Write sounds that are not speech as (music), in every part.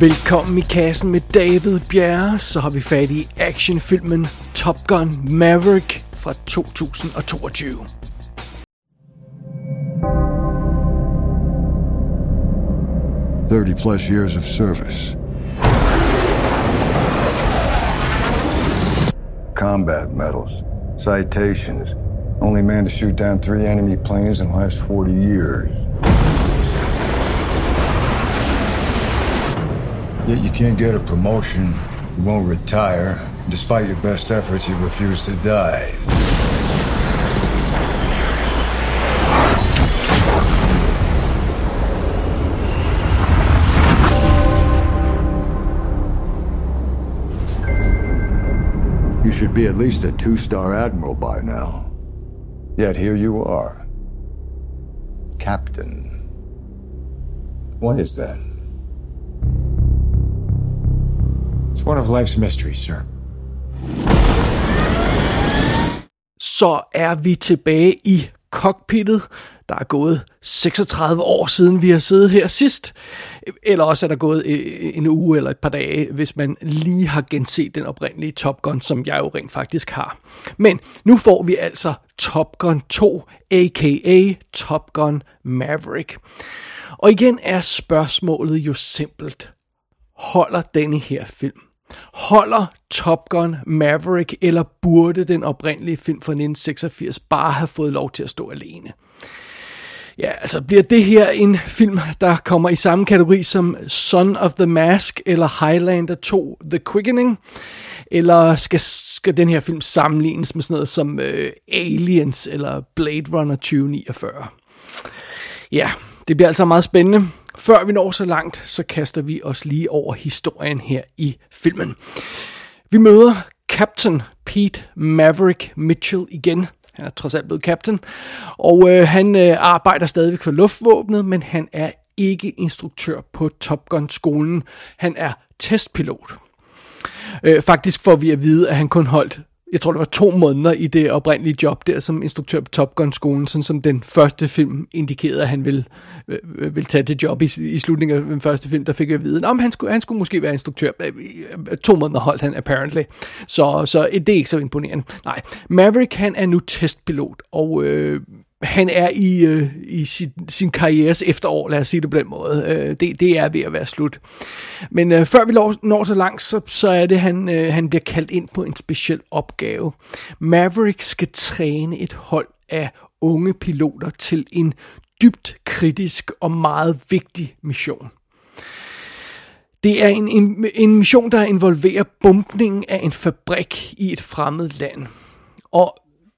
Velkommen i kassen med David Bjerre, så har vi fat i actionfilmen Top Gun Maverick fra 2022. Thirty plus years of service. Combat medals, citations. Only man to shoot down three enemy planes in the last 40 years. Yet you can't get a promotion, you won't retire. Despite your best efforts, you refuse to die. You should be at least a two star admiral by now. Yet here you are. Captain. Why is that? It's one of life's mysteries, sir. Så er vi tilbage i cockpittet. Der er gået 36 år siden vi har siddet her sidst. Eller også er der gået øh, en uge eller et par dage, hvis man lige har genset den oprindelige Top Gun, som jeg jo rent faktisk har. Men nu får vi altså Top Gun 2, a.k.a. Top Gun Maverick. Og igen er spørgsmålet jo simpelt. Holder denne her film? Holder Top Gun Maverick, eller burde den oprindelige film fra 1986 bare have fået lov til at stå alene? Ja, altså bliver det her en film, der kommer i samme kategori som Son of the Mask eller Highlander 2 The Quickening? Eller skal, skal den her film sammenlignes med sådan noget som uh, Aliens eller Blade Runner 2049? Ja, det bliver altså meget spændende. Før vi når så langt, så kaster vi os lige over historien her i filmen. Vi møder Captain Pete Maverick Mitchell igen. Han er trods alt blevet captain. Og øh, han øh, arbejder stadigvæk for luftvåbnet, men han er ikke instruktør på Top Gun-skolen. Han er testpilot. Øh, faktisk får vi at vide, at han kun holdt jeg tror det var to måneder i det oprindelige job der som instruktør på Top Gun skolen, sådan som den første film indikerede, at han ville, øh, øh ville tage det job i, i slutningen af den første film, der fik jeg at vide, han skulle, han skulle måske være instruktør. Øh, øh, to måneder holdt han apparently. Så, så det er ikke så imponerende. Nej, Maverick han er nu testpilot, og øh, han er i, øh, i sin, sin karrieres efterår, lad os sige det på den måde. Øh, det, det er ved at være slut. Men øh, før vi når, når så langt, så, så er det, han, øh, han bliver kaldt ind på en speciel opgave. Maverick skal træne et hold af unge piloter til en dybt kritisk og meget vigtig mission. Det er en, en, en mission, der involverer bumpningen af en fabrik i et fremmed land. Og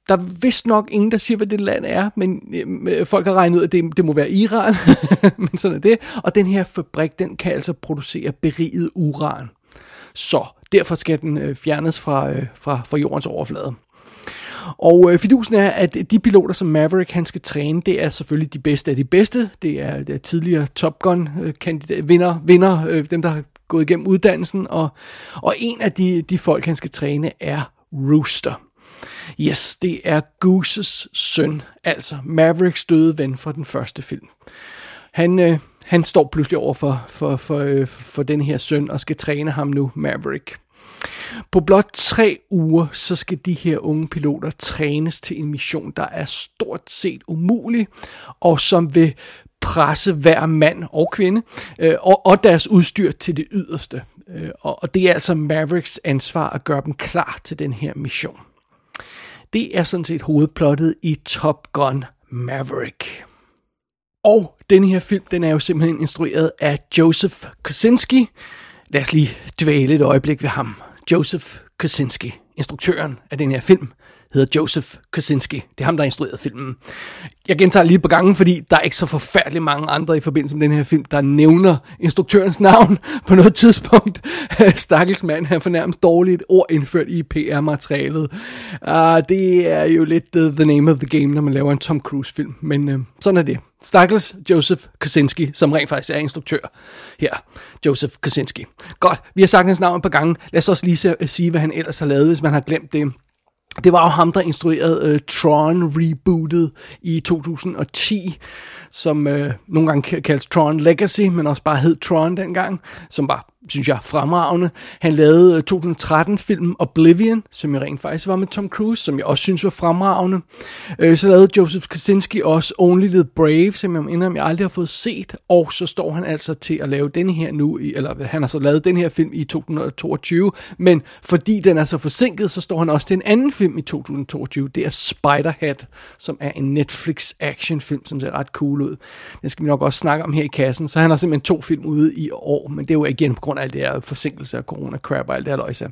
der er vist nok ingen, der siger, hvad det land er, men øh, øh folk har regnet ud, at det, det må være Iran, (laughs) men sådan er det. Og den her fabrik, den kan altså producere beriget uran. Så derfor skal den øh, fjernes fra, øh, fra, fra jordens overflade. Og øh, fidusen er, at de piloter, som Maverick han skal træne, det er selvfølgelig de bedste af de bedste. Det er, det er tidligere Top Gun øh, kandidat, vinder, vinder øh, dem der har gået igennem uddannelsen. Og, og en af de, de folk, han skal træne, er Rooster. Yes, det er Gooses søn, altså Mavericks døde ven fra den første film. Han, øh, han står pludselig over for, for, for, øh, for den her søn og skal træne ham nu, Maverick. På blot tre uger, så skal de her unge piloter trænes til en mission, der er stort set umulig, og som vil presse hver mand og kvinde øh, og, og deres udstyr til det yderste. Øh, og, og det er altså Mavericks ansvar at gøre dem klar til den her mission. Det er sådan set hovedplottet i Top Gun Maverick. Og den her film, den er jo simpelthen instrueret af Joseph Kosinski. Lad os lige dvæle et øjeblik ved ham. Joseph Kosinski, instruktøren af den her film, hedder Joseph Kosinski. Det er ham, der har instrueret filmen. Jeg gentager lige på gangen, fordi der er ikke så forfærdeligt mange andre i forbindelse med den her film, der nævner instruktørens navn på noget (laughs) tidspunkt. Stakkels mand, han får nærmest dårligt ord indført i PR-materialet. Uh, ah, det er jo lidt the, the name of the game, når man laver en Tom Cruise-film, men uh, sådan er det. Stakkels Joseph Kosinski, som rent faktisk er instruktør her. Joseph Kosinski. Godt, vi har sagt hans navn et par gange. Lad os også lige se, uh, sige, hvad han ellers har lavet, hvis man har glemt det. Det var jo ham, der instruerede øh, uh, Tron rebootet i 2010, som øh, nogle gange kaldes Tron Legacy, men også bare hed Tron dengang, som var synes jeg, fremragende. Han lavede øh, 2013-filmen Oblivion, som jeg rent faktisk var med Tom Cruise, som jeg også synes var fremragende. Øh, så lavede Joseph Kaczynski også Only the Brave, som jeg indrømmer, jeg aldrig har fået set. Og så står han altså til at lave den her nu, i, eller han har så lavet den her film i 2022, men fordi den er så forsinket, så står han også til en anden film i 2022. Det er Spiderhead, som er en Netflix actionfilm, som ser ret cool ud. Den skal vi nok også snakke om her i kassen. Så han har simpelthen to film ude i år, men det er jo igen på grund grund af alt det her forsinkelse af corona-crap og alt det her løjse.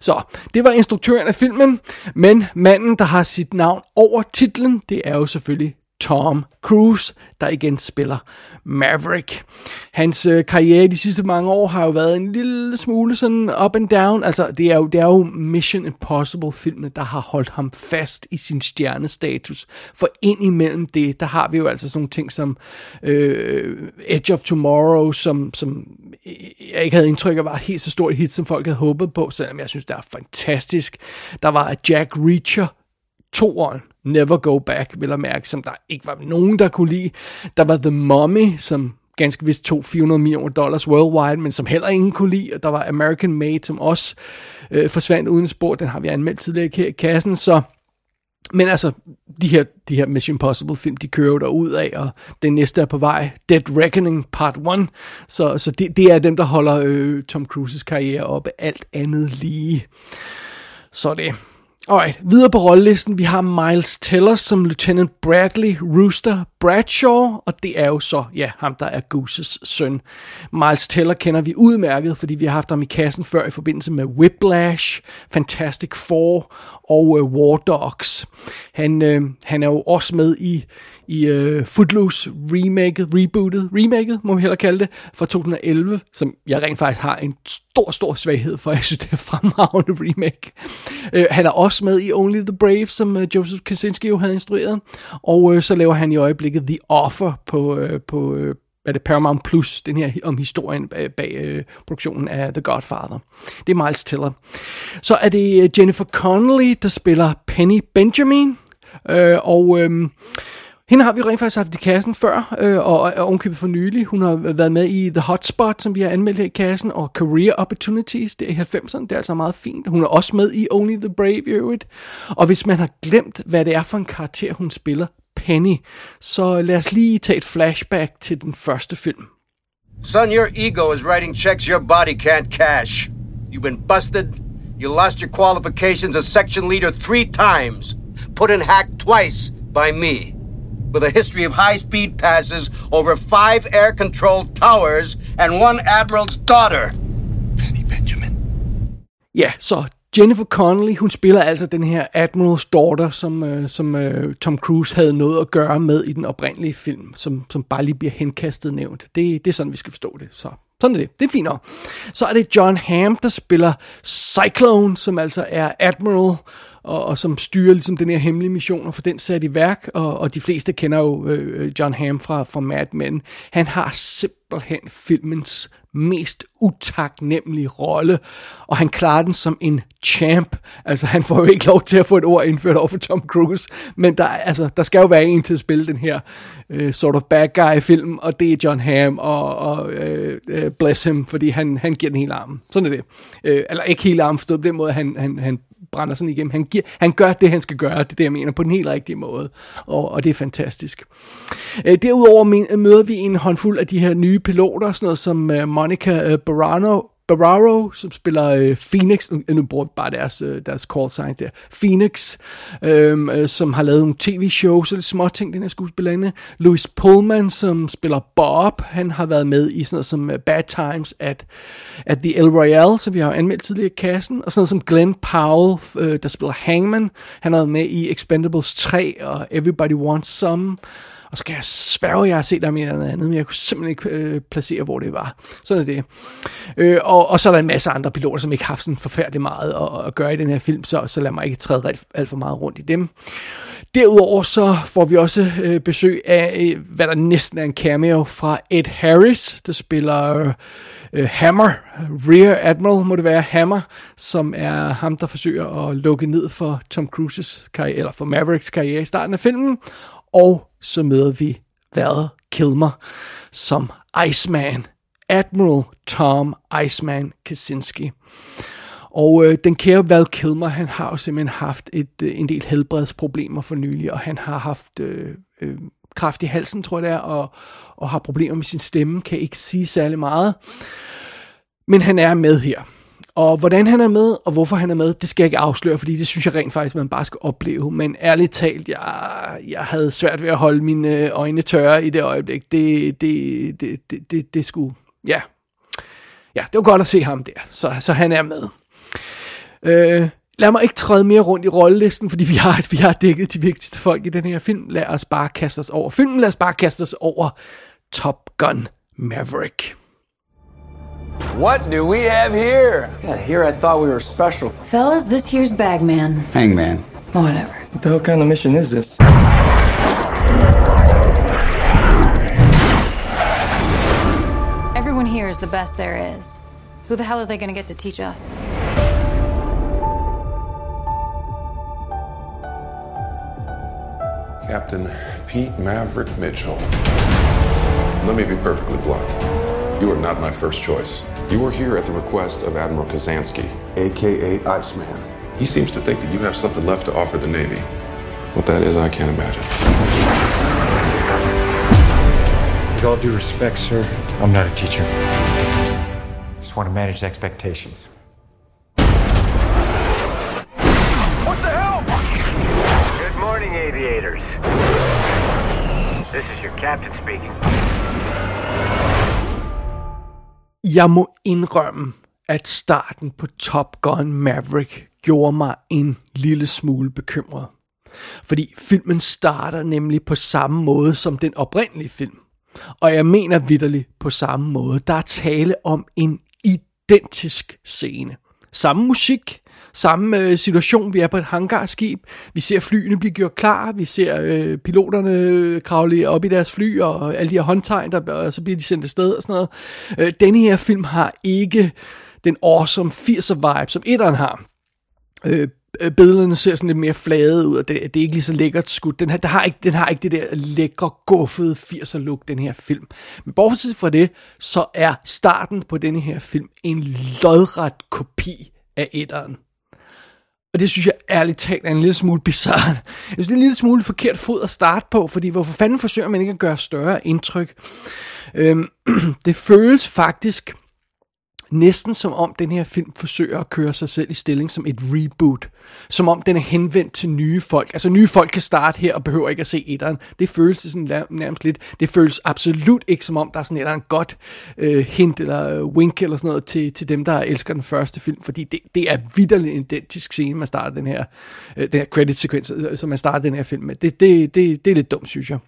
Så det var instruktøren af filmen, men manden, der har sit navn over titlen, det er jo selvfølgelig Tom Cruise, der igen spiller Maverick. Hans øh, karriere de sidste mange år har jo været en lille smule sådan up and down. Altså, det er jo, det er jo Mission Impossible-filmene, der har holdt ham fast i sin stjernestatus. For ind imellem det, der har vi jo altså sådan nogle ting som øh, Edge of Tomorrow, som, som jeg ikke havde indtryk af var helt så stort hit, som folk havde håbet på, selvom jeg synes, det er fantastisk. Der var Jack Reacher, toeren, Never Go Back, vil jeg mærke, som der ikke var nogen, der kunne lide. Der var The Mummy, som ganske vist tog 400 millioner dollars worldwide, men som heller ingen kunne lide. Og der var American Made, som også øh, forsvandt uden spor. Den har vi anmeldt tidligere her i kassen, så... Men altså, de her, de her Mission Impossible film, de kører jo ud af, og den næste er på vej, Dead Reckoning Part 1, så, så det, det er den, der holder øh, Tom Cruises karriere oppe, alt andet lige. Så det. Alright, videre på rollelisten, vi har Miles Teller som Lieutenant Bradley Rooster Bradshaw, og det er jo så, ja, ham der er Gooses søn. Miles Teller kender vi udmærket, fordi vi har haft ham i kassen før i forbindelse med Whiplash, Fantastic Four og uh, War Dogs. Han, øh, han er jo også med i i øh, Footloose remaket, rebootet, remaket må vi heller kalde det, fra 2011, som jeg rent faktisk har en stor, stor svaghed for. (laughs) Jeg synes, det er fremragende remake. Øh, han er også med i Only the Brave, som øh, Joseph Kaczynski jo havde instrueret, og øh, så laver han i øjeblikket The Offer på, øh, på øh, er det Paramount Plus, den her om historien bag, bag øh, produktionen af The Godfather. Det er Miles Teller. Så er det øh, Jennifer Connelly, der spiller Penny Benjamin, øh, og øh, hende har vi rent faktisk haft i kassen før, øh, og er omkøbet for nylig. Hun har været med i The Hotspot, som vi har anmeldt her i kassen, og Career Opportunities, det er i 90'erne, det er altså meget fint. Hun er også med i Only the Brave i øvrigt. Og hvis man har glemt, hvad det er for en karakter, hun spiller, Penny, så lad os lige tage et flashback til den første film. Son, your ego is writing checks your body can't cash. You've been busted. You lost your qualifications as section leader three times. Put in hack twice by me with a history of high-speed passes over five air-controlled towers and one admiral's daughter. Penny Benjamin. Ja, så Jennifer Connelly, hun spiller altså den her Admiral's Daughter, som, øh, som øh, Tom Cruise havde noget at gøre med i den oprindelige film, som, som bare lige bliver henkastet nævnt. Det, det er sådan, vi skal forstå det. Så sådan er det. Det er fint nok. Så er det John Hamm, der spiller Cyclone, som altså er Admiral, og, og som styrer ligesom den her hemmelige mission og får den sat i værk, og, og de fleste kender jo øh, øh, John Hamm fra, fra Mad Men. Han har simpelthen filmens mest utaknemmelige rolle, og han klarer den som en champ. Altså, han får jo ikke lov til at få et ord indført over for Tom Cruise, men der, altså, der skal jo være en til at spille den her øh, sort of bad guy-film, og det er John Hamm, og, og øh, øh bless him, fordi han, han giver den hele armen. Sådan er det. Øh, eller ikke hele armen, forstået på den måde, han, han, han brænder sådan igennem. Han, giver, han gør det, han skal gøre, det er det, jeg mener, på den helt rigtige måde. Og, og det er fantastisk. Øh, derudover møder vi en håndfuld af de her nye piloter, sådan noget som øh, Monica øh, Barano, Bararo, som spiller øh, Phoenix, nu bruger vi bare deres, øh, deres call sign der, Phoenix, øhm, øh, som har lavet nogle tv-shows og lidt små ting, den her skuespillerinde. Louis Pullman, som spiller Bob, han har været med i sådan noget som uh, Bad Times at, at the El Royale, som vi har anmeldt tidligere i kassen, og sådan noget som Glenn Powell, øh, der spiller Hangman, han har været med i Expendables 3 og Everybody Wants Some, og så kan jeg sværge, at jeg har set ham i noget andet, men jeg kunne simpelthen ikke øh, placere, hvor det var. Sådan er det. Øh, og, og så er der en masse andre piloter, som ikke har haft sådan forfærdeligt meget at, at gøre i den her film, så, så lad mig ikke træde alt, alt for meget rundt i dem. Derudover så får vi også øh, besøg af, øh, hvad der næsten er en cameo fra Ed Harris, der spiller øh, Hammer, Rear Admiral må det være, Hammer, som er ham, der forsøger at lukke ned for Tom Cruises karriere, eller for Mavericks karriere i starten af filmen. Og så møder vi Val Kilmer som Iceman, Admiral Tom Iceman Kaczynski. Og øh, den kære Val Kilmer, han har jo simpelthen haft et, øh, en del helbredsproblemer for nylig, og han har haft øh, øh, kraft i halsen, tror jeg det er, og, og har problemer med sin stemme, kan ikke sige særlig meget. Men han er med her. Og hvordan han er med, og hvorfor han er med, det skal jeg ikke afsløre, fordi det synes jeg rent faktisk, man bare skal opleve. Men ærligt talt, jeg, jeg havde svært ved at holde mine øh, øjne tørre i det øjeblik. Det, det, det, det, det, det skulle, ja. Ja, det var godt at se ham der, så, så han er med. Øh, lad mig ikke træde mere rundt i rollelisten, fordi vi har, vi har dækket de vigtigste folk i den her film. Lad os bare kaste os over filmen. Lad os bare kaste os over Top Gun Maverick. What do we have here? God, here I thought we were special. Fellas, this here's Bagman. Hangman. Whatever. What the hell kind of mission is this? Everyone here is the best there is. Who the hell are they gonna get to teach us? Captain Pete Maverick Mitchell. Let me be perfectly blunt. You are not my first choice. You are here at the request of Admiral Kazansky, aka Iceman. He seems to think that you have something left to offer the Navy. What that is, I can't imagine. With all due respect, sir, I'm not a teacher. Just want to manage expectations. Good morning, aviators. This is your captain speaking. Jeg må indrømme, at starten på Top Gun Maverick gjorde mig en lille smule bekymret. Fordi filmen starter nemlig på samme måde som den oprindelige film. Og jeg mener vidderligt på samme måde. Der er tale om en identisk scene. Samme musik, samme øh, situation. Vi er på et hangarskib. Vi ser flyene blive gjort klar. Vi ser øh, piloterne øh, kravle op i deres fly, og alle de her håndtegn, der, og så bliver de sendt afsted og sådan noget. Øh, denne her film har ikke den awesome 80'er vibe, som etteren har. Øh, øh, billederne ser sådan lidt mere flade ud, og det, det er ikke lige så lækkert skudt. Den, har, der har ikke, den har ikke det der lækre, guffede 80'er look, den her film. Men bortset fra det, så er starten på denne her film en lodret kopi af etteren. Og det synes jeg ærligt talt er en lille smule bizarre. Jeg synes, det er en lille smule forkert fod at starte på, fordi hvorfor fanden forsøger man ikke at gøre større indtryk? Øhm, (clears throat) det føles faktisk næsten som om den her film forsøger at køre sig selv i stilling som et reboot. Som om den er henvendt til nye folk. Altså nye folk kan starte her og behøver ikke at se etteren. Det føles sådan nærmest lidt. Det føles absolut ikke som om der er sådan et eller andet godt øh, hint eller wink eller sådan noget til, til dem, der elsker den første film. Fordi det, det er vidderligt identisk scene, man starter den her, øh, den her credit sekvens, øh, som man starter den her film med. Det, det, det, det er lidt dumt, synes jeg.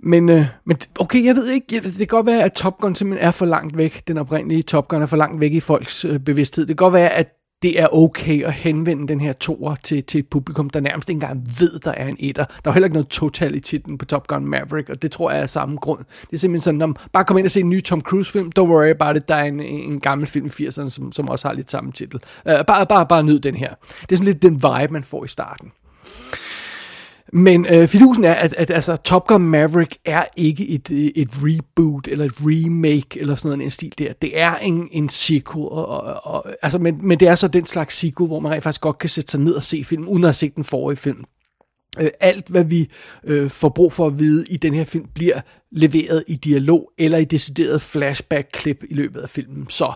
Men, øh, men okay, jeg ved ikke, det kan godt være, at Top Gun simpelthen er for langt væk, den oprindelige Top Gun er for langt væk i folks øh, bevidsthed. Det kan godt være, at det er okay at henvende den her toer til, til et publikum, der nærmest ikke engang ved, der er en etter. Der er heller ikke noget total i titlen på Top Gun Maverick, og det tror jeg er af samme grund. Det er simpelthen sådan, om bare kom ind og se en ny Tom Cruise-film, don't worry about it, der er en, en gammel film i 80'erne, som, som også har lidt samme titel. Uh, bare, bare, bare nyd den her. Det er sådan lidt den vibe, man får i starten. Men øh, fidusen er, at, at altså, Top Gun Maverick er ikke et, øh, et reboot eller et remake eller sådan noget en stil der. Det er en, en sequel, og, og, og, altså, men, men det er så den slags sequel, hvor man rent faktisk godt kan sætte sig ned og se film, uden at have set den forrige film. Øh, alt, hvad vi øh, får brug for at vide i den her film, bliver leveret i dialog eller i decideret flashback-klip i løbet af filmen. Så,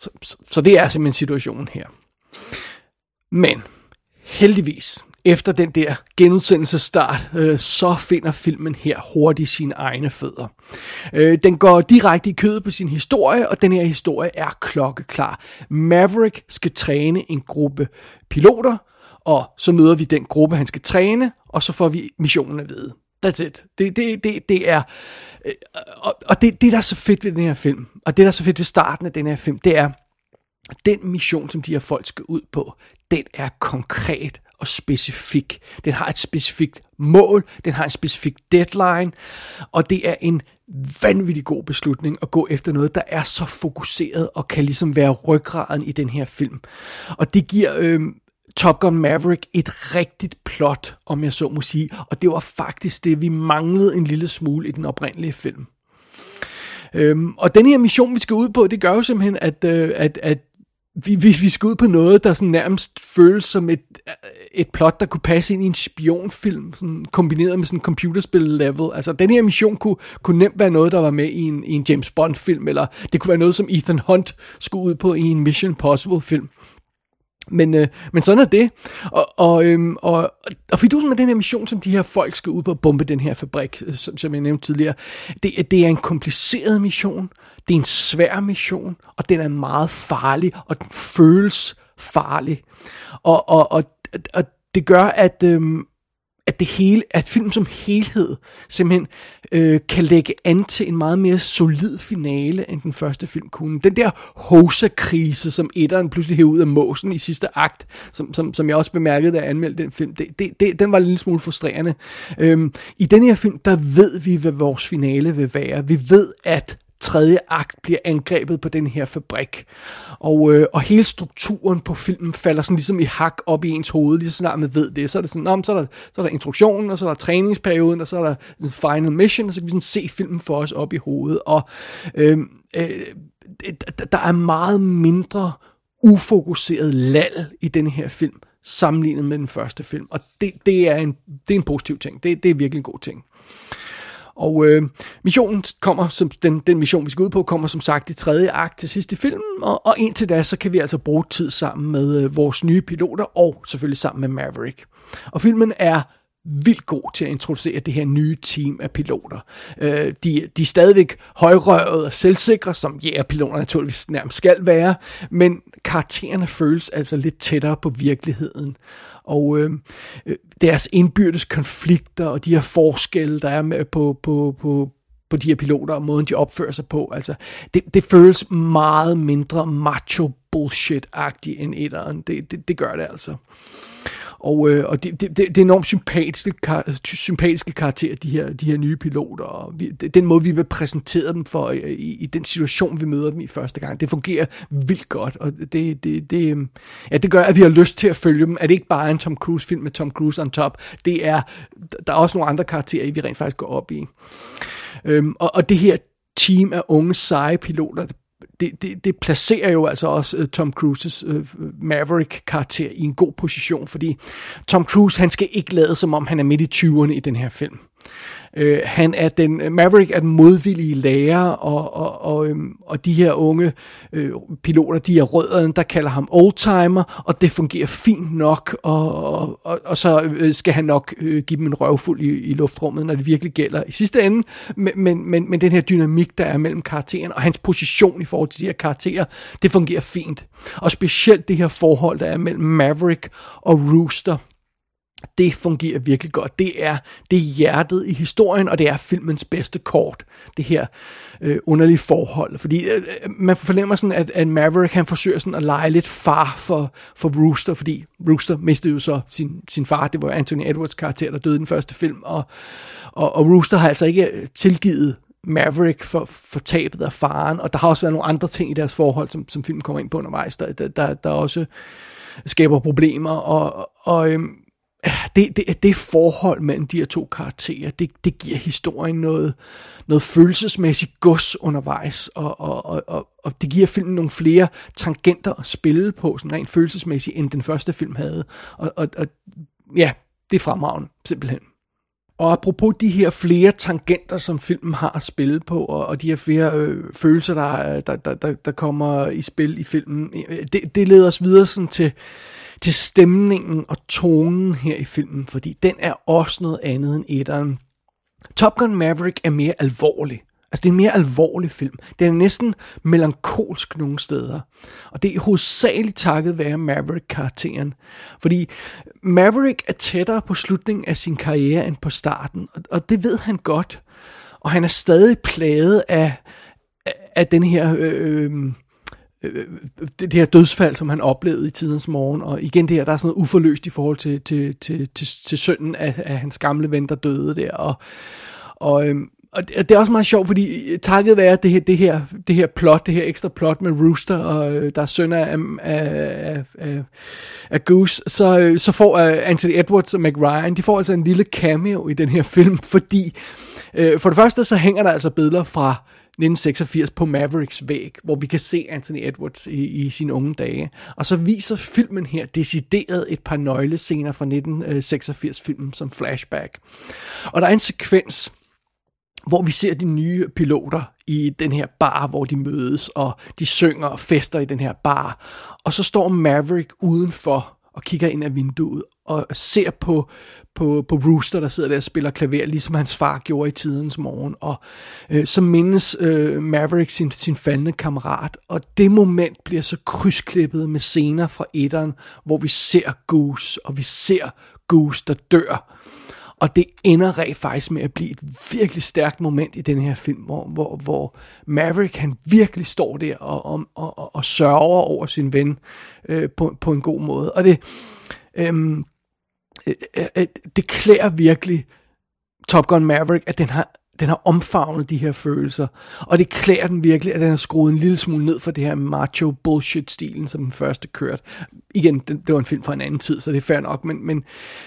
så, så, så det er simpelthen situationen her. Men heldigvis, efter den der genudsendelsestart, øh, så finder filmen her hurtigt sine egne fødder. Øh, den går direkte i kødet på sin historie, og den her historie er klokkeklar. Maverick skal træne en gruppe piloter, og så møder vi den gruppe, han skal træne, og så får vi missionen at vide. That's it. Det, det, det, det er... Øh, og, og det, det, der er så fedt ved den her film, og det, der er så fedt ved starten af den her film, det er, den mission, som de her folk skal ud på, den er konkret og specifik. Den har et specifikt mål, den har en specifik deadline, og det er en vanvittig god beslutning at gå efter noget, der er så fokuseret og kan ligesom være ryggraden i den her film. Og det giver øh, Top Gun Maverick et rigtigt plot, om jeg så må sige, og det var faktisk det, vi manglede en lille smule i den oprindelige film. Øhm, og den her mission, vi skal ud på, det gør jo simpelthen, at, øh, at, at vi, vi, vi skal ud på noget, der sådan nærmest føles som et, et plot, der kunne passe ind i en spionfilm, sådan kombineret med sådan en computerspil-level. Altså, den her mission kunne, kunne nemt være noget, der var med i en, i en James Bond-film, eller det kunne være noget, som Ethan Hunt skulle ud på i en Mission Possible-film. Men, øh, men sådan er det. Og, og, øhm, og, og fidusen med den her mission, som de her folk skal ud på at bombe den her fabrik, øh, som, som jeg nævnte tidligere, det, det er en kompliceret mission, det er en svær mission, og den er meget farlig, og den føles farlig. Og, og, og, og det gør, at, øhm, at det hele, at film som helhed simpelthen øh, kan lægge an til en meget mere solid finale, end den første film kunne. Den der hosa-krise, som etteren pludselig hævde ud af måsen i sidste akt, som, som, som jeg også bemærkede, da jeg anmeldte den film, det, det, det, den var en lille smule frustrerende. Øhm, I den her film, der ved vi, hvad vores finale vil være. Vi ved, at tredje akt bliver angrebet på den her fabrik. Og, øh, og hele strukturen på filmen falder sådan ligesom i hak op i ens hoved, lige så snart man ved det. Så er, det sådan, om, så, er der, så er der introduktionen, og så er der træningsperioden, og så er der final mission, og så kan vi sådan se filmen for os op i hovedet. Og øh, øh, der er meget mindre ufokuseret lal i den her film, sammenlignet med den første film. Og det, det, er, en, det er en positiv ting. Det, det er virkelig en god ting. Og øh, missionen kommer, som den, den mission, vi skal ud på, kommer som sagt i tredje akt til sidst i filmen, og, og indtil da, så kan vi altså bruge tid sammen med øh, vores nye piloter, og selvfølgelig sammen med Maverick. Og filmen er vildt god til at introducere det her nye team af piloter. Øh, de, de er stadigvæk højrøvede og selvsikre, som jægerpiloter naturligvis nærmest skal være, men karaktererne føles altså lidt tættere på virkeligheden. Og øhm, øh, deres indbyrdes konflikter og de her forskelle, der er med på, på, på, på de her piloter og måden, de opfører sig på. Altså, det, det føles meget mindre macho bullshit-agtigt end etteren. Det, det, det gør det altså. Og, øh, og det, det, det er enormt sympatiske, kar, sympatiske karakterer, de her, de her nye piloter. Og vi, den måde, vi vil præsentere dem for øh, i, i den situation, vi møder dem i første gang, det fungerer vildt godt. Og det, det, det, øhm, ja, det gør, at vi har lyst til at følge dem. At det ikke bare er en Tom Cruise-film med Tom Cruise on top. Det er, der er også nogle andre karakterer, vi rent faktisk går op i. Øhm, og, og det her team af unge, seje piloter, det, det, det placerer jo altså også uh, Tom Cruises uh, Maverick-karakter i en god position, fordi Tom Cruise, han skal ikke lade som om, han er midt i 20'erne i den her film. Øh, han er den, Maverick er den modvillige lærer, og, og, og, øhm, og de her unge øh, piloter, de er rødderne, der kalder ham oldtimer, og det fungerer fint nok, og, og, og, og så øh, skal han nok øh, give dem en røvfuld i, i luftrummet, når det virkelig gælder i sidste ende, men, men, men, men den her dynamik, der er mellem karakteren, og hans position i forhold til de her karakterer, det fungerer fint. Og specielt det her forhold, der er mellem Maverick og Rooster, det fungerer virkelig godt. Det er, det er hjertet i historien, og det er filmens bedste kort, det her øh, underlige forhold. Fordi øh, øh, man fornemmer sådan, at, at Maverick han forsøger sådan at lege lidt far for, for Rooster, fordi Rooster mistede jo så sin, sin far, det var Anthony Edwards karakter, der døde i den første film, og, og, og Rooster har altså ikke øh, tilgivet Maverick for, for tabet af faren, og der har også været nogle andre ting i deres forhold, som, som filmen kommer ind på undervejs, der, der, der, der også skaber problemer, og, og øhm, det, det, det forhold mellem de her to karakterer, det, det giver historien noget, noget følelsesmæssigt gods undervejs, og, og, og, og, og det giver filmen nogle flere tangenter at spille på, sådan rent følelsesmæssigt, end den første film havde. Og, og, og ja, det er fremragende, simpelthen. Og apropos de her flere tangenter, som filmen har at spille på, og, og de her flere øh, følelser, der, der, der, der, der kommer i spil i filmen, øh, det, det leder os videre sådan til, til stemningen og tonen her i filmen, fordi den er også noget andet end etteren. Top Gun Maverick er mere alvorlig. Altså, det er en mere alvorlig film. Den er næsten melankolsk nogle steder. Og det er hovedsageligt takket være Maverick-karakteren. Fordi Maverick er tættere på slutningen af sin karriere end på starten. Og det ved han godt. Og han er stadig plaget af, af den her... Øh, øh Øh, øh, det, det her dødsfald, som han oplevede i tidens morgen, og igen det her, der er sådan noget uforløst i forhold til, til, til, til, til sønnen af, af hans gamle ven, der døde der, og, og, øhm, og det, er også meget sjovt, fordi øh, takket være det her, det her, det her plot, det her ekstra plot med Rooster, og øh, der er søn af, af, af, af Goose, så, så får Anthony Edwards og McRyan, de får altså en lille cameo i den her film, fordi øh, for det første så hænger der altså billeder fra 1986 på Mavericks væg, hvor vi kan se Anthony Edwards i, i sine unge dage. Og så viser filmen her decideret et par nøglescener fra 1986-filmen som flashback. Og der er en sekvens, hvor vi ser de nye piloter i den her bar, hvor de mødes, og de synger og fester i den her bar. Og så står Maverick udenfor og kigger ind af vinduet og ser på, på, på Rooster, der sidder der og spiller klaver, ligesom hans far gjorde i tidens morgen. Og øh, så mindes øh, Maverick sin, sin faldende kammerat, og det moment bliver så krydsklippet med scener fra etteren, hvor vi ser Goose, og vi ser Goose, der dør. Og det ender rent faktisk med at blive et virkelig stærkt moment i den her film, hvor, hvor, hvor Maverick han virkelig står der og, og, og, og sørger over sin ven øh, på, på en god måde. Og det, øhm, øh, øh, øh, det klæder virkelig Top Gun Maverick, at den har den har omfavnet de her følelser, og det klæder den virkelig, at den har skruet en lille smule ned for det her macho bullshit-stilen, som den første kørte. Igen, det, det var en film fra en anden tid, så det er fair nok, men, men,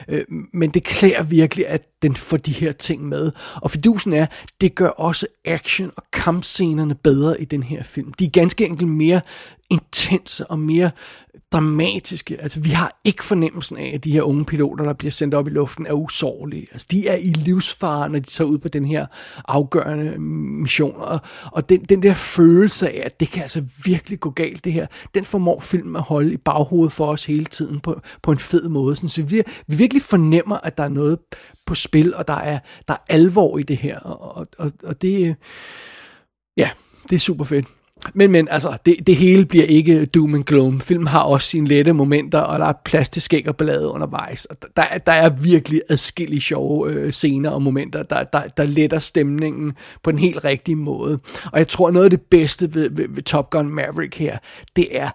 øh, men det klæder virkelig, at den får de her ting med. Og fidusen er, det gør også action- og kampscenerne bedre i den her film. De er ganske enkelt mere intense og mere dramatiske. Altså, vi har ikke fornemmelsen af, at de her unge piloter, der bliver sendt op i luften, er usårlige. Altså, de er i livsfare, når de tager ud på den her afgørende mission. Og, og den, den der følelse af, at det kan altså virkelig gå galt, det her, den formår filmen at holde i baghovedet for os hele tiden på, på en fed måde. Sådan, så vi, vi virkelig fornemmer, at der er noget på spil, og der er, der er alvor i det her. Og, og, og det, ja, det er super fedt. Men, men altså, det, det hele bliver ikke doom and gloom. Filmen har også sine lette momenter, og der er plads til skæg og ballade undervejs. Og der, der er virkelig adskillige sjove øh, scener og momenter, der, der, der letter stemningen på den helt rigtige måde. Og jeg tror, noget af det bedste ved, ved, ved Top Gun Maverick her, det er,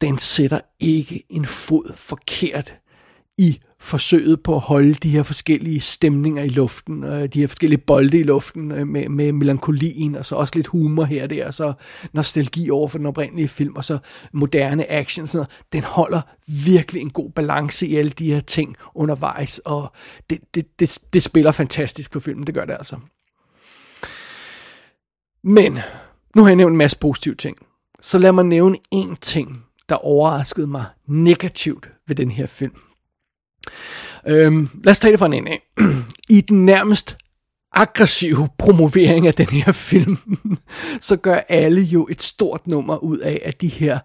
den sætter ikke en fod forkert i forsøget på at holde de her forskellige stemninger i luften, øh, de her forskellige bolde i luften øh, med, med melankolien, og så også lidt humor her og der, og så nostalgi over for den oprindelige film, og så moderne action, sådan noget. Den holder virkelig en god balance i alle de her ting undervejs, og det, det, det, det spiller fantastisk på filmen, det gør det altså. Men, nu har jeg nævnt en masse positive ting, så lad mig nævne en ting, der overraskede mig negativt ved den her film. Øhm, lad os tage det fra en ende af. (clears throat) I den nærmest aggressive promovering af den her film, (laughs) så gør alle jo et stort nummer ud af, at de her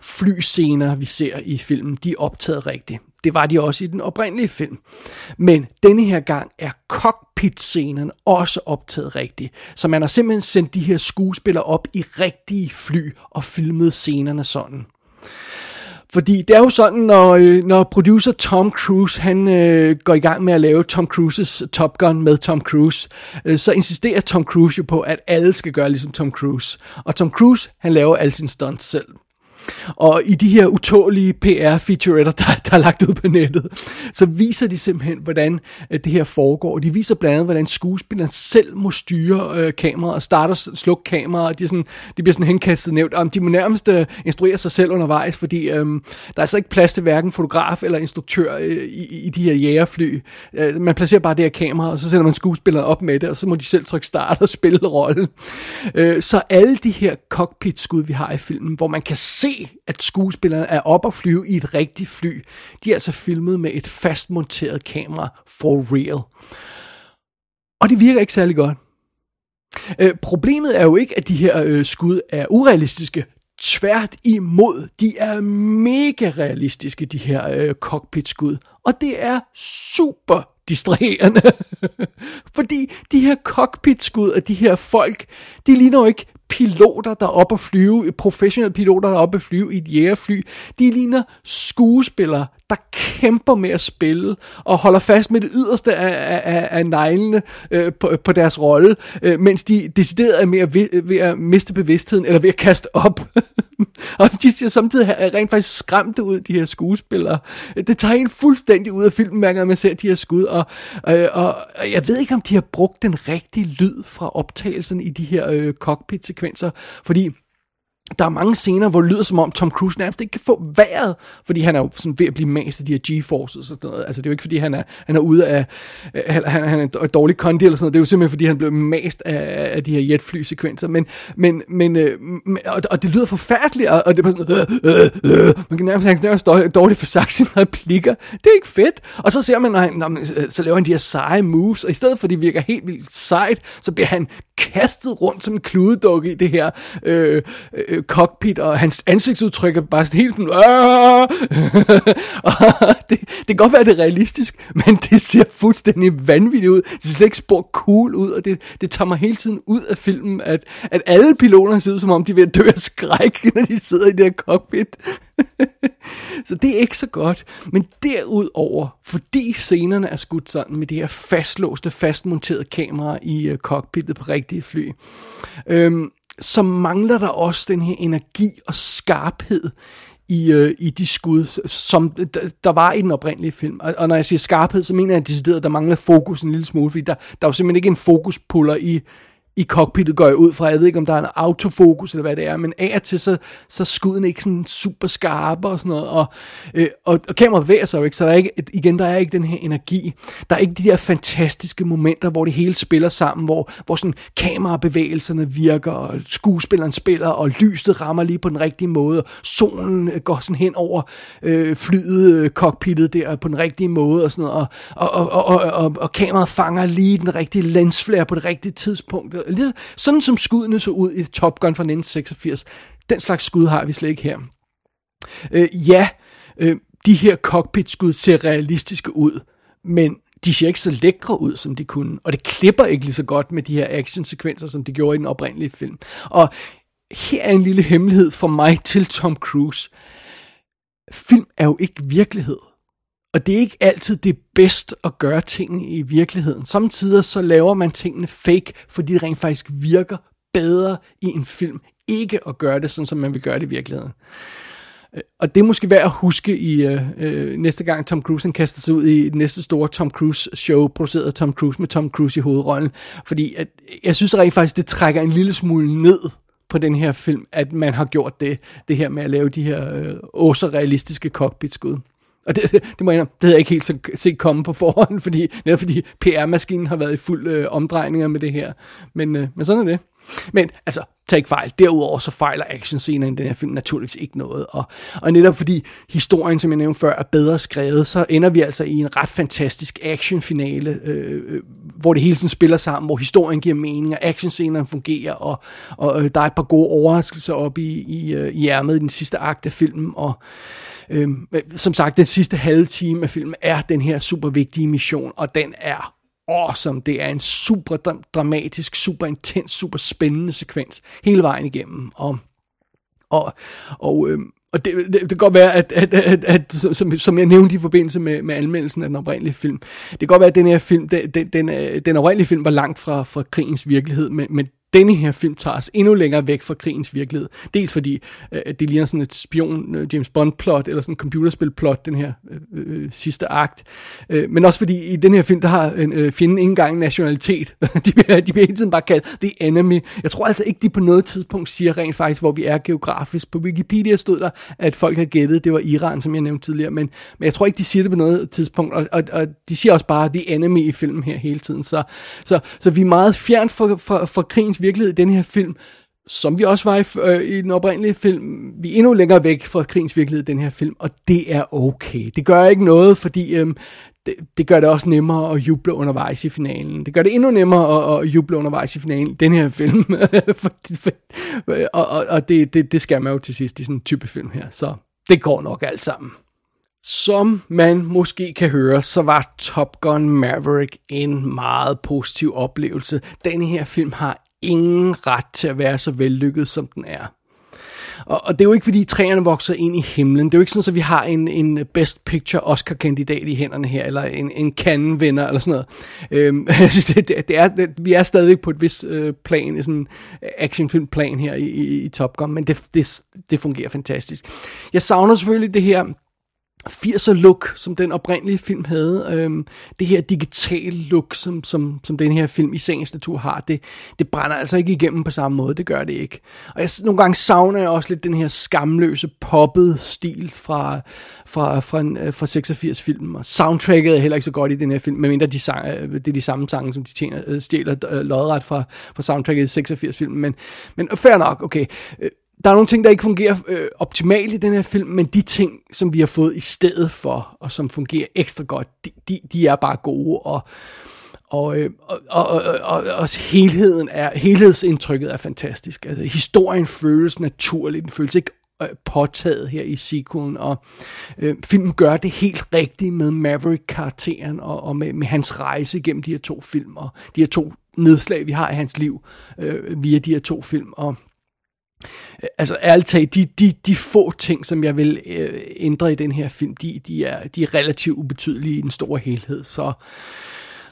flyscener, vi ser i filmen, de er optaget rigtigt. Det var de også i den oprindelige film. Men denne her gang er cockpit-scenen også optaget rigtigt. Så man har simpelthen sendt de her skuespillere op i rigtige fly og filmet scenerne sådan. Fordi det er jo sådan, når, øh, når producer Tom Cruise, han øh, går i gang med at lave Tom Cruises Top Gun med Tom Cruise, øh, så insisterer Tom Cruise jo på, at alle skal gøre ligesom Tom Cruise. Og Tom Cruise, han laver alle sine stunts selv. Og i de her utålige PR-featuretter, der, der er lagt ud på nettet, så viser de simpelthen, hvordan øh, det her foregår. De viser blandt andet, hvordan skuespilleren selv må styre øh, kameraet og starte og slukke kameraet. Og de, er sådan, de bliver sådan henkastet nævnt. Om de må nærmest øh, instruere sig selv undervejs, fordi øh, der er altså ikke plads til hverken fotograf eller instruktør øh, i, i de her jægerfly. Øh, man placerer bare det her kamera, og så sender man skuespilleren op med det, og så må de selv trykke start og spille rollen. Øh, så alle de her cockpit-skud, vi har i filmen, hvor man kan se at skuespillerne er op og flyve i et rigtigt fly. De er altså filmet med et fastmonteret kamera for real. Og det virker ikke særlig godt. Øh, problemet er jo ikke, at de her øh, skud er urealistiske. Tvært imod, de er mega realistiske, de her øh, cockpit-skud. Og det er super distraherende. (laughs) Fordi de her cockpit-skud af de her folk, de ligner jo ikke piloter, der er oppe at flyve, professionelle piloter, der er oppe at flyve i et jægerfly, de ligner skuespillere, der kæmper med at spille, og holder fast med det yderste af, af, af neglene øh, på, på deres rolle, øh, mens de decideret er med at, ved, ved at miste bevidstheden, eller ved at kaste op. (laughs) og de ser samtidig rent faktisk skræmte ud, de her skuespillere. Det tager en fuldstændig ud af filmen, hver gang man ser de her skud, og, øh, og jeg ved ikke, om de har brugt den rigtige lyd fra optagelsen i de her øh, konsekvenser, fordi der er mange scener, hvor det lyder som om Tom Cruise nærmest ikke kan få vejret, fordi han er jo sådan ved at blive mast af de her G-forces og sådan noget. Altså det er jo ikke fordi, han er, han er ude af, han, han er en dårlig kondi eller sådan noget. Det er jo simpelthen fordi, han blev mast af, af de her jetfly-sekvenser. Men, men, men, øh, og, og, det lyder forfærdeligt, og, og det er bare sådan, øh, øh, øh. øh. man kan nærmest, han kan nærmest dårligt for sagt sine replikker. Det er ikke fedt. Og så ser man, når han, når man, øh, så laver han de her seje moves, og i stedet for, at det virker helt vildt sejt, så bliver han kastet rundt som en kludedukke i det her øh, øh, cockpit, og hans ansigtsudtryk er bare sådan helt sådan, (laughs) og det, det kan godt være, det er realistisk, men (laughs) det ser fuldstændig vanvittigt ud. Det ser slet ikke spor cool ud, og det, det tager mig hele tiden ud af filmen, at, at alle piloterne ser ud som om, de vil dø af skræk, (laughs) når de sidder i det her cockpit. så det er ikke så godt. Men derudover, fordi scenerne er skudt sådan med det her fastlåste, fastmonterede kamera i øh, cockpittet på rigtige fly, øhm, så mangler der også den her energi og skarphed i, øh, i de skud, som der var i den oprindelige film. Og, og når jeg siger skarphed, så mener jeg decideret, at der mangler fokus en lille smule, fordi der, der er jo simpelthen ikke en fokuspuller i, i cockpittet går jeg ud fra. Jeg ved ikke, om der er en autofokus eller hvad det er, men af og til, så, så skuden ikke sådan super skarpe og sådan noget, og, øh, og, og kameraet væger sig jo ikke, så der er ikke, igen, der er ikke den her energi. Der er ikke de der fantastiske momenter, hvor det hele spiller sammen, hvor, hvor sådan kamerabevægelserne virker, og skuespilleren spiller, og lyset rammer lige på den rigtige måde, og solen øh, går sådan hen over øh, flyet, øh, cockpittet der på den rigtige måde, og sådan noget, og, og, og, og, og, og kameraet fanger lige den rigtige lensflare på det rigtige tidspunkt, lidt, sådan som skuddene så ud i Top Gun fra 1986. Den slags skud har vi slet ikke her. Øh, ja, øh, de her cockpit-skud ser realistiske ud, men de ser ikke så lækre ud, som de kunne. Og det klipper ikke lige så godt med de her actionsekvenser, som de gjorde i den oprindelige film. Og her er en lille hemmelighed for mig til Tom Cruise. Film er jo ikke virkelighed. Og det er ikke altid det bedst at gøre tingene i virkeligheden. Samtidig så laver man tingene fake, fordi det rent faktisk virker bedre i en film. Ikke at gøre det sådan, som man vil gøre det i virkeligheden. Øh, og det er måske værd at huske i øh, øh næste gang Tom Cruise kaster sig ud i det næste store Tom Cruise show, produceret af Tom Cruise med Tom Cruise i hovedrollen. Fordi at, jeg synes rent faktisk, det trækker en lille smule ned på den her film, at man har gjort det, det her med at lave de her øh, også realistiske cockpitskud. skud og det, det må jeg det havde jeg ikke helt så set komme på forhånd, fordi, netop fordi PR-maskinen har været i fuld øh, omdrejninger med det her. Men, øh, men sådan er det. Men altså, tag ikke fejl. Derudover så fejler actionscener i den her film naturligvis ikke noget. Og, og netop fordi historien, som jeg nævnte før, er bedre skrevet, så ender vi altså i en ret fantastisk actionfinale, øh, øh hvor det hele tiden spiller sammen, hvor historien giver mening, og actionscenerne fungerer, og, og øh, der er et par gode overraskelser op i, i, øh, i ærmet i den sidste akt af filmen, og øh, som sagt, den sidste halve time af filmen er den her super vigtige mission, og den er awesome. Det er en super dramatisk, super intens, super spændende sekvens hele vejen igennem. Og, og, og, øh, og det, det, det kan godt være, at, at, at, at som, som jeg nævnte i forbindelse med, med anmeldelsen af den oprindelige film, det kan godt være, at den her film, den, den, den, den oprindelige film var langt fra, fra krigens virkelighed, men, men denne her film tager os endnu længere væk fra krigens virkelighed. Dels fordi øh, det ligner sådan et spion øh, James Bond plot eller sådan et computerspil plot den her øh, øh, sidste akt. Øh, men også fordi i den her film der har øh, en øh, fjenden ikke engang nationalitet. (laughs) de, bliver, de bliver hele tiden bare kaldt the enemy. Jeg tror altså ikke de på noget tidspunkt siger rent faktisk hvor vi er geografisk. På Wikipedia stod der at folk har gættet det var Iran som jeg nævnte tidligere, men, men jeg tror ikke de siger det på noget tidspunkt og, og, og de siger også bare the enemy i filmen her hele tiden. Så, så, så vi er meget fjern fra fra, for krigens virkelighed i den her film, som vi også var i, øh, i den oprindelige film. Vi er endnu længere væk fra krigens virkelighed i den her film, og det er okay. Det gør ikke noget, fordi øh, det, det gør det også nemmere at juble undervejs i finalen. Det gør det endnu nemmere at, at juble undervejs i finalen, den her film. (laughs) for, for, og og, og det, det, det skal man jo til sidst i sådan en type film her, så det går nok alt sammen. Som man måske kan høre, så var Top Gun Maverick en meget positiv oplevelse. Denne her film har ingen ret til at være så vellykket, som den er. Og, og det er jo ikke, fordi træerne vokser ind i himlen. Det er jo ikke sådan, at vi har en, en Best Picture Oscar-kandidat i hænderne her, eller en, en Cannes-vinder, eller sådan noget. Øhm, (laughs) det, det, det er, det, vi er stadig på et vis øh, plan, sådan actionfilm-plan her i, i, i Top Gun, men det, det, det fungerer fantastisk. Jeg savner selvfølgelig det her 80'er look, som den oprindelige film havde. Øhm, det her digitale look, som, som, som den her film i sagens natur har, det, det brænder altså ikke igennem på samme måde. Det gør det ikke. Og jeg, nogle gange savner jeg også lidt den her skamløse, poppede stil fra, fra, fra, øh, fra 86 film. Og soundtracket er heller ikke så godt i den her film, medmindre de sang, øh, det er de samme sange, som de tjener, øh, stjæler øh, lodret fra, fra soundtracket i 86 film. Men, men fair nok, okay der er nogle ting, der ikke fungerer øh, optimalt i den her film, men de ting, som vi har fået i stedet for, og som fungerer ekstra godt, de, de, de er bare gode, og, og, øh, og, og, og, og, og helheden er, helhedsindtrykket er fantastisk. Altså, historien føles naturligt, den føles ikke øh, påtaget her i sequelen, og øh, filmen gør det helt rigtigt med Maverick-karakteren, og, og med, med hans rejse gennem de her to film, og de her to nedslag, vi har i hans liv, øh, via de her to film, og Altså ærligt talt, de, de, de få ting, som jeg vil øh, ændre i den her film, de, de, er, de er relativt ubetydelige i den store helhed. Så,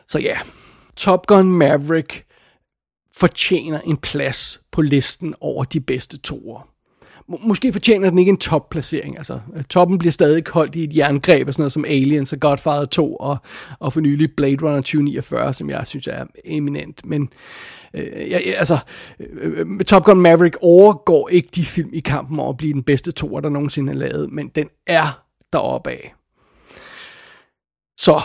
så ja, Top Gun Maverick fortjener en plads på listen over de bedste toer. Måske fortjener den ikke en topplacering. Altså, toppen bliver stadig holdt i et jerngreb og sådan noget som Aliens og Godfather 2 og, og for nylig Blade Runner 2049, som jeg synes er eminent. Men øh, jeg, altså, øh, øh, Top Gun Maverick overgår ikke de film i kampen over at blive den bedste toer, der nogensinde er lavet, men den er deroppe af. Så,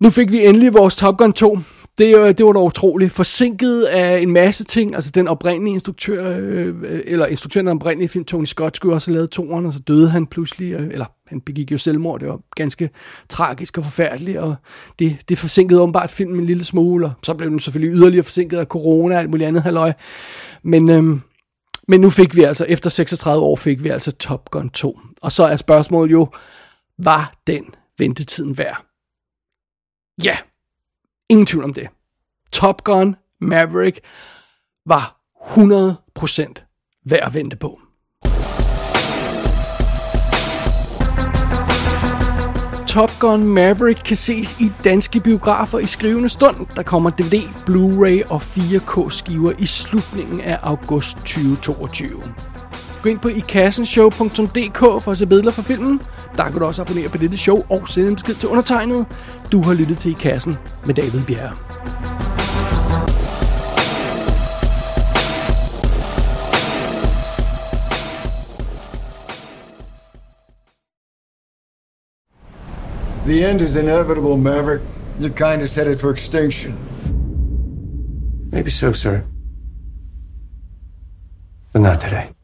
nu fik vi endelig vores Top Gun 2 det, øh, det var da utroligt. Forsinket af en masse ting. Altså den oprindelige instruktør, øh, eller instruktøren af den oprindelige film, Tony Scott, skulle også have lavet toren, og så døde han pludselig, øh, eller han begik jo selvmord. Det var ganske tragisk og forfærdeligt, og det, det forsinkede åbenbart filmen en lille smule, og så blev den selvfølgelig yderligere forsinket af corona og alt muligt andet halløj. Men, øh, men nu fik vi altså, efter 36 år, fik vi altså Top Gun 2. Og så er spørgsmålet jo, var den ventetiden værd? Ja, Ingen tvivl om det. Top Gun Maverick var 100% værd at vente på. Top Gun Maverick kan ses i danske biografer i skrivende stund. Der kommer DVD, Blu-ray og 4K skiver i slutningen af august 2022. Gå ind på ikassenshow.dk for at se billeder fra filmen. Der kan du også abonnere på dette show og sende en besked til undertegnet. Du har lyttet til I Kassen med David Bjerre. The end is inevitable, Maverick. Your kind is headed for extinction. Maybe so, sir. But not today.